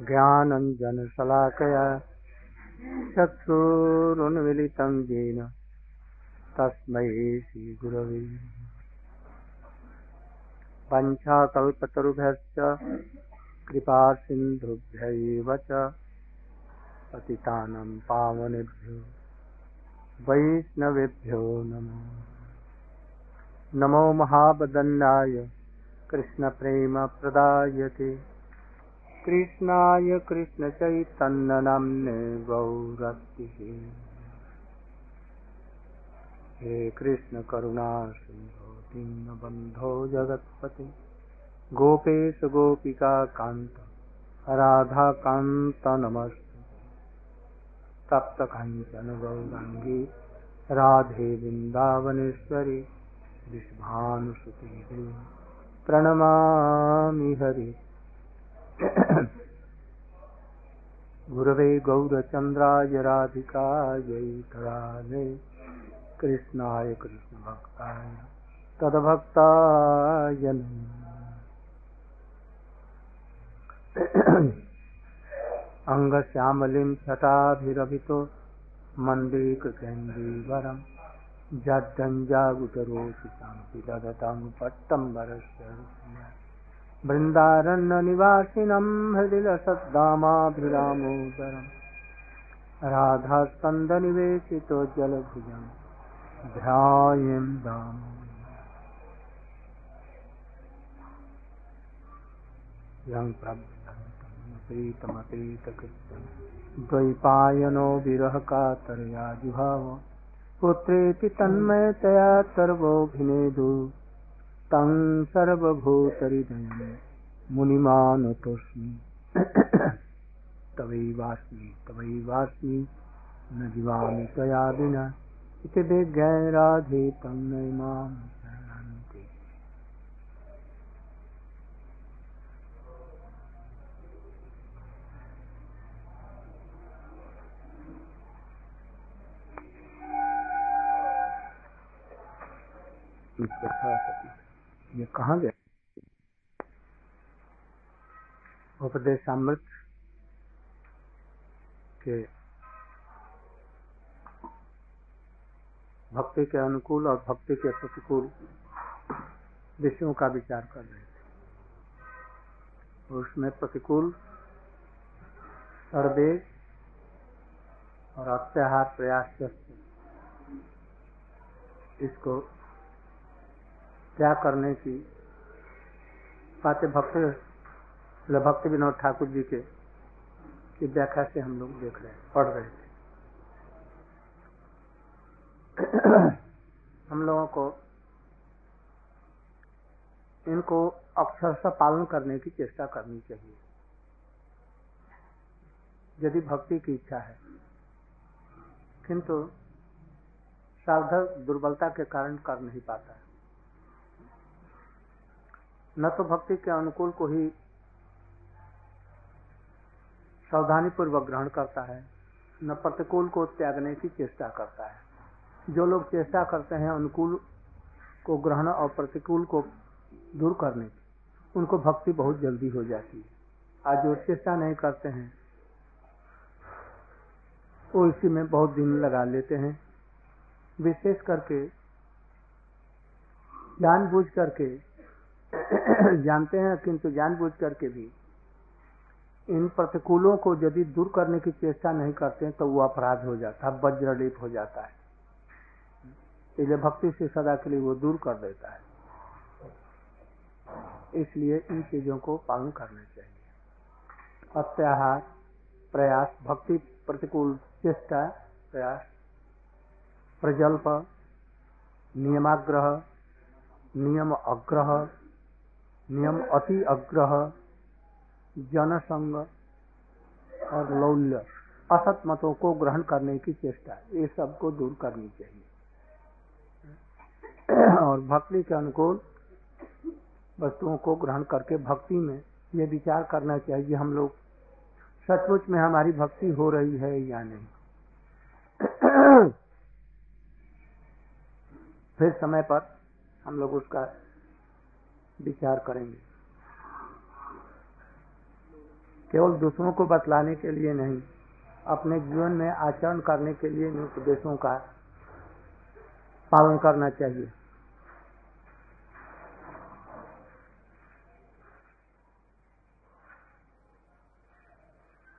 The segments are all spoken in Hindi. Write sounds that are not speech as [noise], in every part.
ज्ञानञ्जनशलाकया चक्षुरुन्मिलितं येन तस्मै श्रीगुरवे। पञ्चाकल्पतरुभ्यश्च कृपा सिन्धुभ्य च पतितानं पावनेभ्यो वैष्णवेभ्यो नमो। नमो महाबदन्नाय कृष्णप्रेमप्रदायते कृष्णाय कृष्णचैतन्यनाम्ने गौरतिः हे कृष्णकरुणा सिन्धो दीनबन्धो जगत्पते। गोपेश गोपिका कान्त राधाकान्त नमस्ते। तप्त कंचन गौरांगी राधे वृंदावनेश्वरी विश्वानुसुती देवी। प्रणमामि हरि। गुरवे गौरचन्द्राय राधिकायै तदाले कृष्णाय कृष्णभक्ताय तद्भक्ताय अङ्गश्यामलिं छटाभिरभितो मन्दीकृकेन्दीवरं जड्डञ्जागुटरोषि शान्ति ददतं पट्टम्बरस्य बृन्दारण्यनिवासिनं हृदिलसद्दामाभिरामोदरं राधास्कन्दनिवेशितो जलभुजं ध्यायें दामो। यं प्रभु प्रीतमतीतकृत्यम् द्वैपायनो विरहकातरया जुहाव पुत्रेति तन्मयतया सर्वोऽभिनेदु। तं सर्वभूतहृदयं मुनिमानतोऽस्मि। तवैवास्मि तवैवास्मि न जीवामि त्वया विना। इति विज्ञाय राधे तं नैमाम् ये कहा गया? उपदेशामृत के भक्ति के अनुकूल और भक्ति के प्रतिकूल विषयों का विचार कर रहे थे। उसमें प्रतिकूल सर्वे और अत्याहार प्रयास इसको त्याग करने की बातें भक्त भक्त विनोद ठाकुर जी के की व्याख्या से हम लोग देख रहे पढ़ रहे थे [clears throat] हम लोगों को इनको अक्षर अक्षरशः पालन करने की चेष्टा करनी चाहिए। यदि भक्ति की इच्छा है, किंतु सावधान दुर्बलता के कारण कर नहीं पाता है। न तो भक्ति के अनुकूल को ही सावधानी पूर्वक ग्रहण करता है, न प्रतिकूल को त्यागने की चेष्टा करता है। जो लोग चेष्टा करते हैं अनुकूल को ग्रहण और प्रतिकूल को दूर करने की, उनको भक्ति बहुत जल्दी हो जाती है। आज जो चेष्टा नहीं करते हैं, वो इसी में बहुत दिन लगा लेते हैं। विशेष करके, जानबूझ करके [coughs] जानते हैं, किंतु जानबूझ करके भी। इन प्रतिकूलों को यदि दूर करने की चेष्टा नहीं करते तो वो अपराध हो जाता है वज्रलेप हो जाता है। इसलिए भक्ति से सदा के लिए वो दूर कर देता है। इसलिए इन चीज़ों को पालन करना चाहिए। अत्याहार प्रयास, भक्ति प्रतिकूल चेष्टा, प्रयास, प्रजल्प, नियमाग्रह, नियम अग्रह नियम अति अग्रह, जनसंग और लौल्य, असत मतों को ग्रहण करने की चेष्टा ये सबको दूर करनी चाहिए। और भक्ति के अनुकूल वस्तुओं को ग्रहण करके भक्ति में ये विचार करना चाहिए, हम लोग सचमुच में हमारी भक्ति हो रही है या नहीं। फिर समय पर हम लोग उसका विचार करेंगे। केवल दूसरों को बतलाने के लिए नहीं, अपने जीवन में आचरण करने के लिए उपदेशों का पालन करना चाहिए।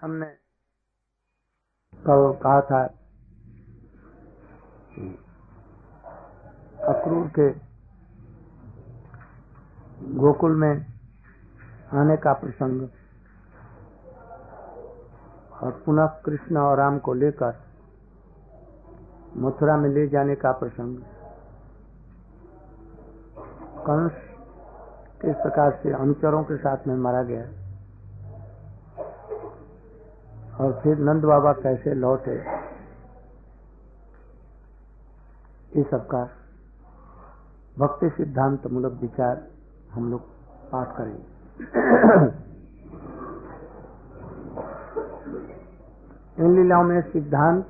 हमने कल कहा था अक्रूर के गोकुल में आने का प्रसंग और पुनः कृष्ण और राम को लेकर मथुरा में ले जाने का प्रसंग। कंस किस प्रकार से अनुचरों के साथ में मारा गया? और फिर नंद बाबा कैसे लौटे? इस सबका भक्ति सिद्धांत मूलक विचार हम लोग पाठ करेंगे। [coughs] इन लीलाओं में सिद्धांत,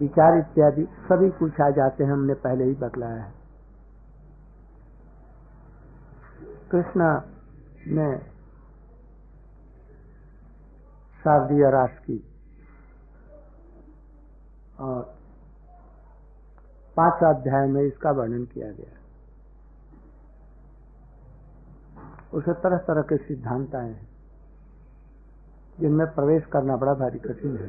विचार इत्यादि सभी कुछ आ जाते हैं, हमने पहले ही बतलाया है। कृष्ण ने शारदीय रास की और पाँच अध्याय में इसका वर्णन किया गया। उसे तरह तरह के सिद्धांत आए हैं, जिनमें प्रवेश करना बड़ा भारी कठिन है।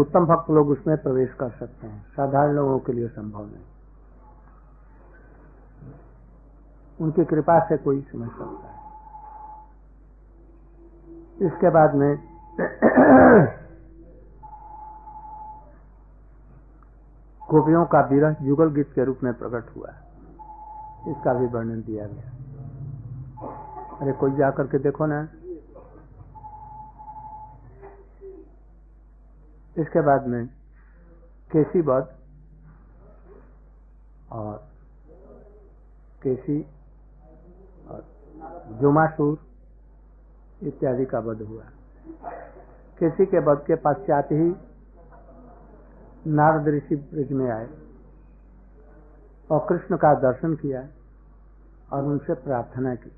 उत्तम भक्त लोग उसमें प्रवेश कर सकते हैं। साधारण लोगों के लिए संभव नहीं। उनकी कृपा से कोई समझ सकता है। इसके बाद में गोपियों का विरह जुगल गीत के रूप में प्रकट हुआ इसका भी वर्णन दिया गया। अरे कोई जाकर के देखो ना। इसके बाद में केसी बध और केसी और जुमासूर इत्यादि का वध हुआ। किसी के वध के पश्चात ही नारद ऋषि ब्रिज में आए। और कृष्ण का दर्शन किया और उनसे प्रार्थना की।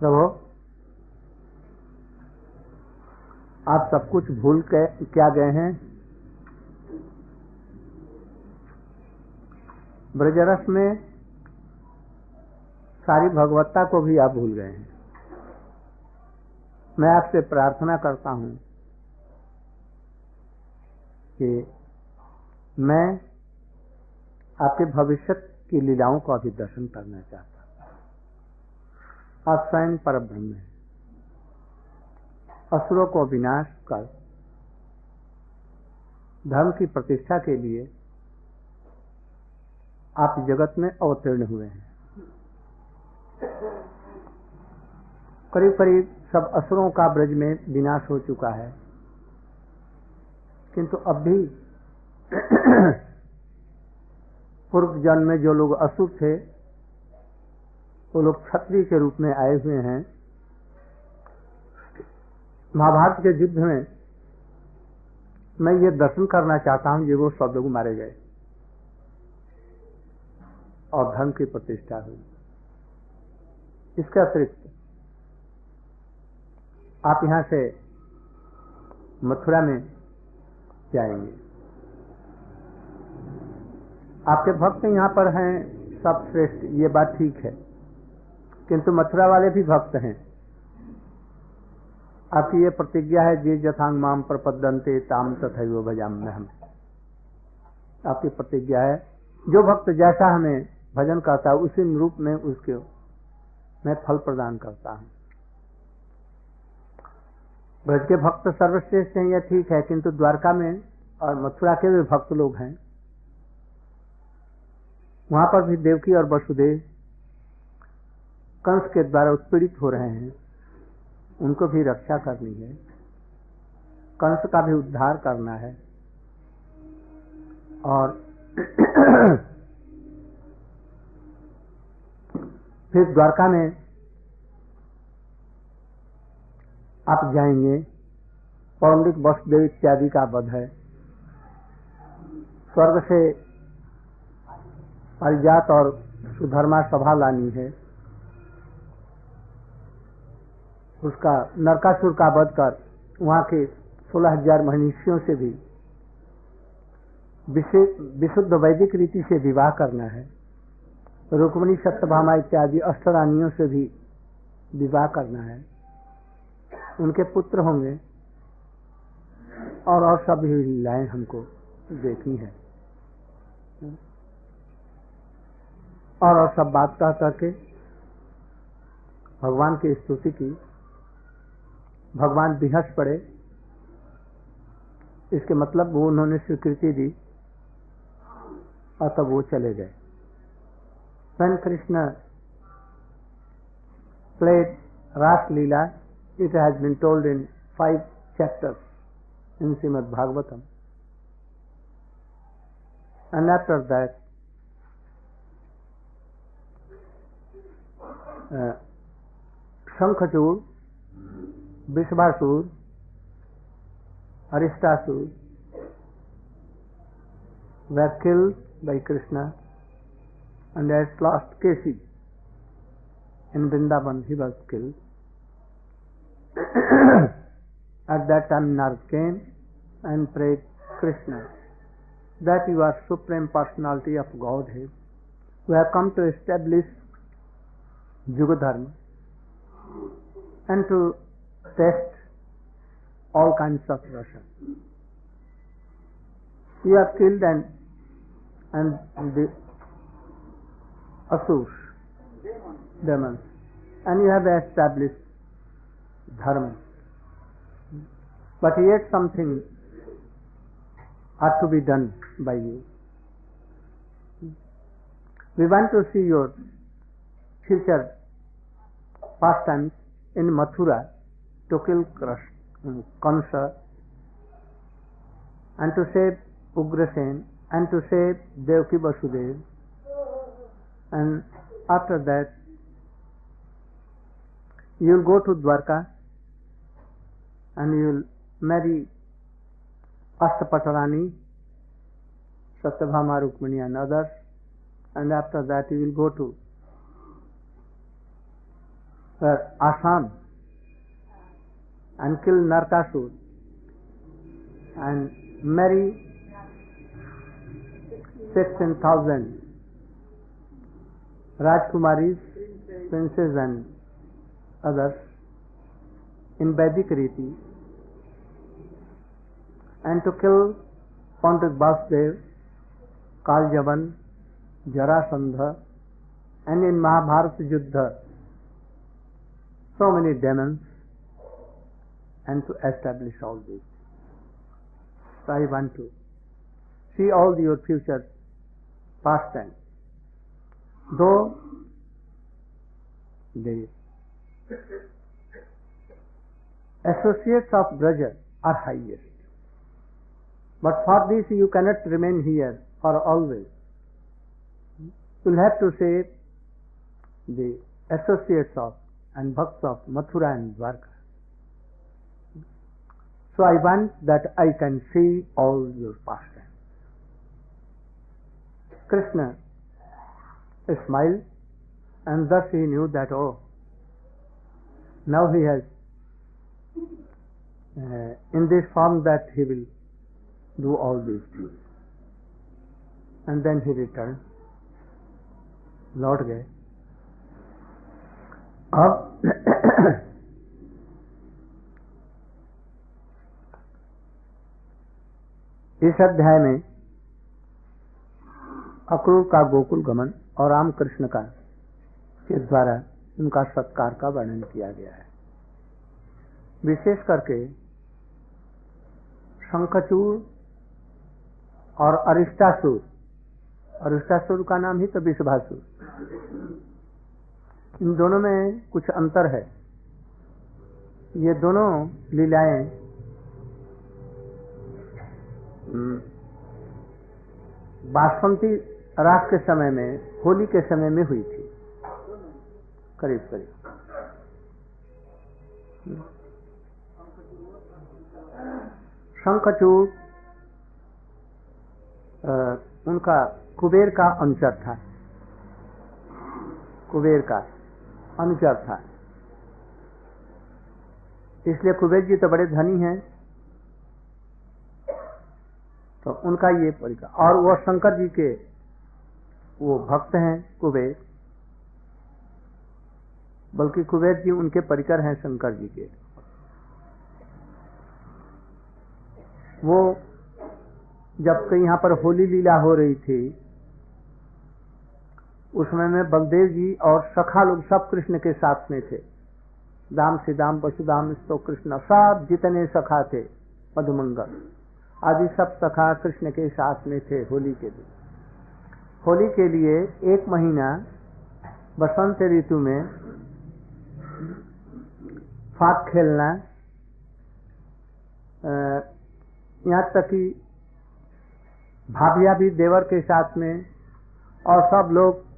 प्रभु, आप सब कुछ भूल क्या गए हैं? ब्रजरस में सारी भगवत्ता को भी आप भूल गए हैं। मैं आपसे प्रार्थना करता हूँ कि मैं आपके भविष्य की लीलाओं का भी दर्शन करना चाहता आप स्वयं पर ब्रह्म है। असुरों को विनाश कर धर्म की प्रतिष्ठा के लिए आप जगत में अवतीर्ण हुए हैं। करीब करीब सब असुरों का ब्रज में विनाश हो चुका है। किंतु अब भी पूर्व जन्म में जो लोग असुर थे, वो लोग क्षत्रिय के रूप में आए हुए हैं। महाभारत के युद्ध में मैं ये दर्शन करना चाहता हूँ, ये वो सब लोग मारे गए। और धर्म की प्रतिष्ठा हुई। इसके अतिरिक्त, आप यहाँ से मथुरा में जाएँगे। आपके भक्त यहाँ पर हैं, सब श्रेष्ठ, ये बात ठीक है। किंतु मथुरा वाले भी भक्त हैं। आपकी ये प्रतिज्ञा है, जे जथांग माम प्रपदंते ताम तथा भजाम में हम आपकी प्रतिज्ञा है, जो भक्त जैसा हमें भजन करता है, उसी रूप में उसके मैं फल प्रदान करता हूँ। ब्रज के भक्त सर्वश्रेष्ठ हैं, यह ठीक है, किंतु द्वारका में और मथुरा के भी भक्त लोग हैं। वहाँ पर भी देवकी और वसुदेव कंस के द्वारा उत्पीड़ित हो रहे हैं, उनको भी रक्षा करनी है। कंस का भी उद्धार करना है। और [clears throat] फिर द्वारका में आप जाएँगे पौंडिक वसुदेव इत्यादि का वध है। स्वर्ग से परिजात और सुधर्मा सभा लानी है। उसका नरकासुर का वध कर वहाँ के सोलह हज़ार मनुष्यों से भी विशुद्ध वैदिक रीति से विवाह करना है। रुक्मणी सत्यभामा इत्यादि अष्टरानियों से भी विवाह करना है। उनके पुत्र होंगे और और सब लीलाएँ हमको देखनी है। और और सब बात कह करके भगवान की स्तुति की। भगवान बिहस पड़े। इसके मतलब वो उन्होंने स्वीकृति दी और तब वो चले गए। Then Krishna played Rasleela it has been told in five chapter in Shrimad Bhagavatam and after that Shankhachur, Vishvasur, Aristasur were killed by Krishna and at last Kesi in Vrindavan he was killed. [coughs] at that time Narad came and prayed Krishna that you are supreme personality of Godhead who have come to establish Yuga and to test all kinds of Russia. You have killed and and the asurs, demons, and you have established dharma. But yet something ought to be done by you. We want to see your future pastimes in Mathura to kill uh, Kamsa and to save Ugrasen and to save Devki Vasudev and after that you will go to Dwarka and you will marry Astapatarani, Satyabhama Rukmini and others and after that you will go to uh, Assam and kill Narkasur and marry sixteen thousand Rajkumaris, princes and others in Vedic Riti and to kill Pandit Basdev, Kaljavan, Jarasandha and in Mahabharata Yuddha so many demons and to establish all this. So I want to see all your future past, pastimes though the associates of Braja are highest. But for this you cannot remain here for always. You'll have to say the associates of and books of Mathura and Dwarka. So I want that I can see all your pastimes. Krishna smiled and thus he knew that, oh, now he has, uh, in this form that he will do all these things. And then he returned. Lord gave अब इस अध्याय में अक्रूर का गोकुल गमन और राम कृष्ण का के द्वारा उनका सत्कार का वर्णन किया गया है। विशेष करके शंखचूर और अरिष्टासुर। अरिष्टासुर का नाम ही तो विषभासुर इन दोनों में कुछ अंतर है। ये दोनों लीलाएँ हम्म, बासंती रात के समय में होली के समय में हुई थी। करीब करीब। शंखचूड़ उनका कुबेर का अंचर था। कुबेर का। अनुचर था। इसलिए कुबेर जी तो बड़े धनी हैं। तो उनका ये परिकर, और वो शंकर जी के वो भक्त हैं कुबेर। बल्कि कुबेर जी उनके परिकर हैं शंकर जी के। वो जब यहाँ पर होली लीला हो रही थी उस समय में बलदेव जी और सखा लोग सब कृष्ण के साथ में थे। दाम सीधाम वसुदाम स्तो कृष्ण, सब जितने सखा थे, मधुमंगल। आदि सब सखा कृष्ण के साथ में थे होली के दिन। होली के लिए एक महीना बसंत ऋतु में फाक खेलना यहाँ तक कि भाभिया भी देवर के साथ में और सब लोग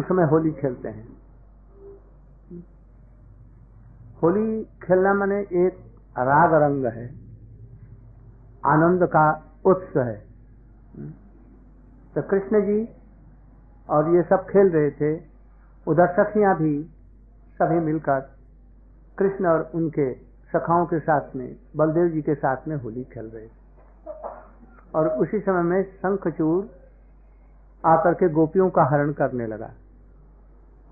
उसमें होली खेलते हैं। होली खेलना मैंने एक राग रंग है, आनंद का उत्स है। तो कृष्ण जी और ये सब खेल रहे थे, उधर सखियाँ भी सभी मिलकर कृष्ण और उनके सखाओं के साथ में, बलदेव जी के साथ में होली खेल रहे थे। और उसी समय में शंखचूर आकर के गोपियों का हरण करने लगा।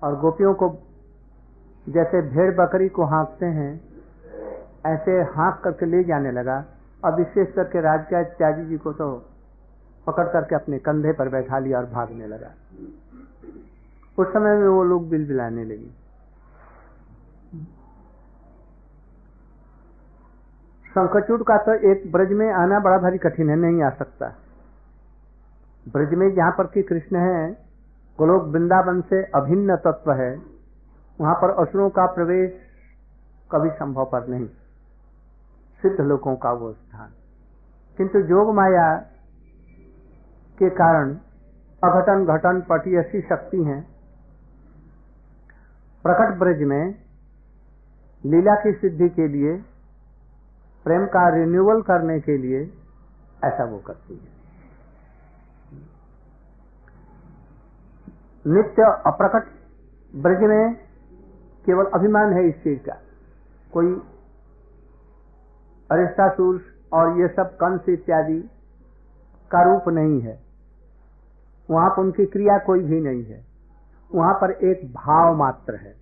और गोपियों को जैसे भेड़ बकरी को हाँकते हैं, ऐसे हाँक करके ले जाने लगा। और विशेष करके राजका त्यागी जी को तो पकड़ करके अपने कंधे पर बैठा लिया और भागने लगा। उस समय में वो लोग बिल बिलाने लगी। शंखचूड़ का तो एक ब्रज में आना बड़ा भारी कठिन है, नहीं आ सकता। ब्रज में जहाँ पर कि कृष्ण है गोलोक वृंदावन से अभिन्न तत्व है, वहाँ पर असुरों का प्रवेश कभी संभव पर नहीं। सिद्ध लोगों का वो स्थान। किंतु जोग माया के कारण अघटन घटन पटी ऐसी शक्ति है। प्रकट ब्रज में लीला की सिद्धि के लिए, प्रेम का रिन्यूअल करने के लिए ऐसा वो करती है। नित्य अप्रकट ब्रज में केवल अभिमान है इस चीज़ का। कोई अरिस्टासुर और ये सब कंस इत्यादि का रूप नहीं है। वहाँ पर उनकी क्रिया कोई भी नहीं है। वहाँ पर एक भाव मात्र है।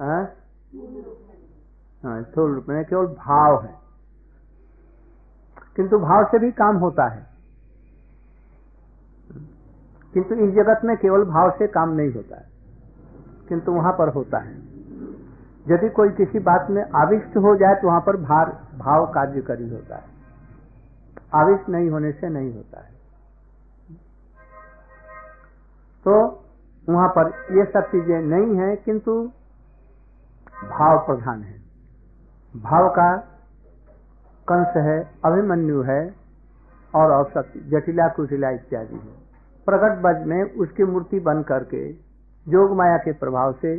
हाँ, हाँ रूप में केवल भाव है। किंतु भाव से भी काम होता है। किंतु इस जगत में केवल भाव से काम नहीं होता है, किंतु वहाँ पर होता है। यदि कोई किसी बात में आविष्ट हो जाए तो वहाँ पर भार, भाव कार्यकरी होता है। आविष्ट नहीं होने से नहीं होता है। तो वहाँ पर ये सब चीज़ें नहीं है, किंतु भाव प्रधान है। भाव का कंस है, अभिमन्यु है और औसत जटिला कुटिला इत्यादि है। प्रकट बज में उसकी मूर्ति बन करके जोग माया के प्रभाव से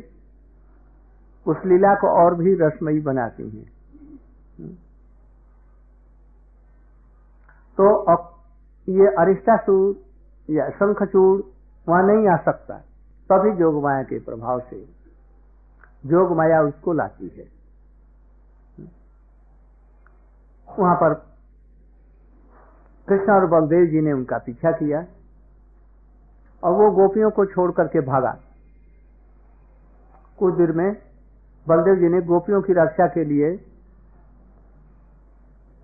उस लीला को और भी रसमयी बनाती हैं। तो ये अरिष्टासुर या शंखचूड़ वहाँ नहीं आ सकता। तभी जोग माया के प्रभाव से जोग माया उसको लाती है। वहाँ पर कृष्ण और बलदेव जी ने उनका पीछा किया। और वो गोपियों को छोड़ करके भागा। कुछ देर में बलदेव जी ने गोपियों की रक्षा के लिए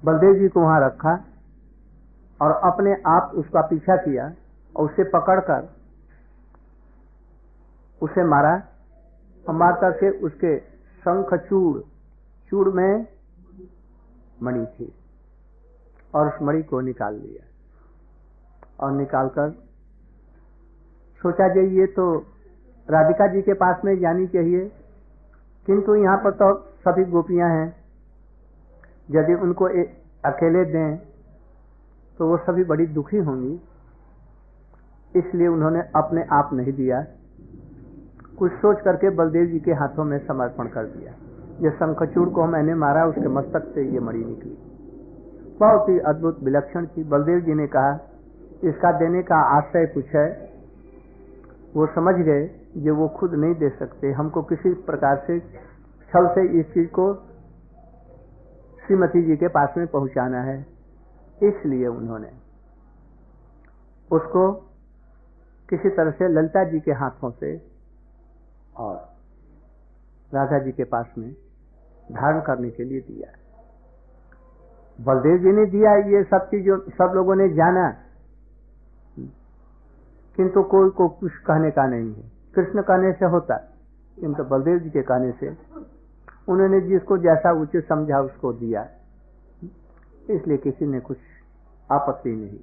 बलदेव जी को वहाँ रखा और अपने आप उसका पीछा किया और उसे पकड़कर उसे मारा और मार करके उसके शंख चूड़ चूड़ में मणि थी और उस मणि को निकाल लिया और निकालकर सोचा जाए ये तो राधिका जी के पास में जानी चाहिए। किंतु यहाँ पर तो सभी गोपियाँ हैं। यदि उनको अकेले दें तो वो सभी बड़ी दुखी होंगी। इसलिए उन्होंने अपने आप नहीं दिया। कुछ सोच करके बलदेव जी के हाथों में समर्पण कर दिया। ये शंखचूड़ को मैंने मारा, उसके मस्तक से ये मड़ी निकली। बहुत ही अद्भुत विलक्षण थी। बलदेव जी ने कहा, इसका देने का आश्रय कुछ है? वो समझ गए जो वो खुद नहीं दे सकते। हमको किसी प्रकार से छल से इस चीज़ को श्रीमती जी के पास में पहुंचाना है, इसलिए उन्होंने उसको किसी तरह से ललिता जी के हाथों से और राधा जी के पास में धारण करने के लिए दिया बलदेव जी ने दिया ये सब चीज़, सब लोगों ने जाना। किंतु कोई को कुछ कहने का नहीं है। कृष्ण कहने से होता है। किंतु बलदेव जी के कहने से। उन्होंने जिसको जैसा उचित समझा उसको दिया। इसलिए किसी ने कुछ आपत्ति नहीं।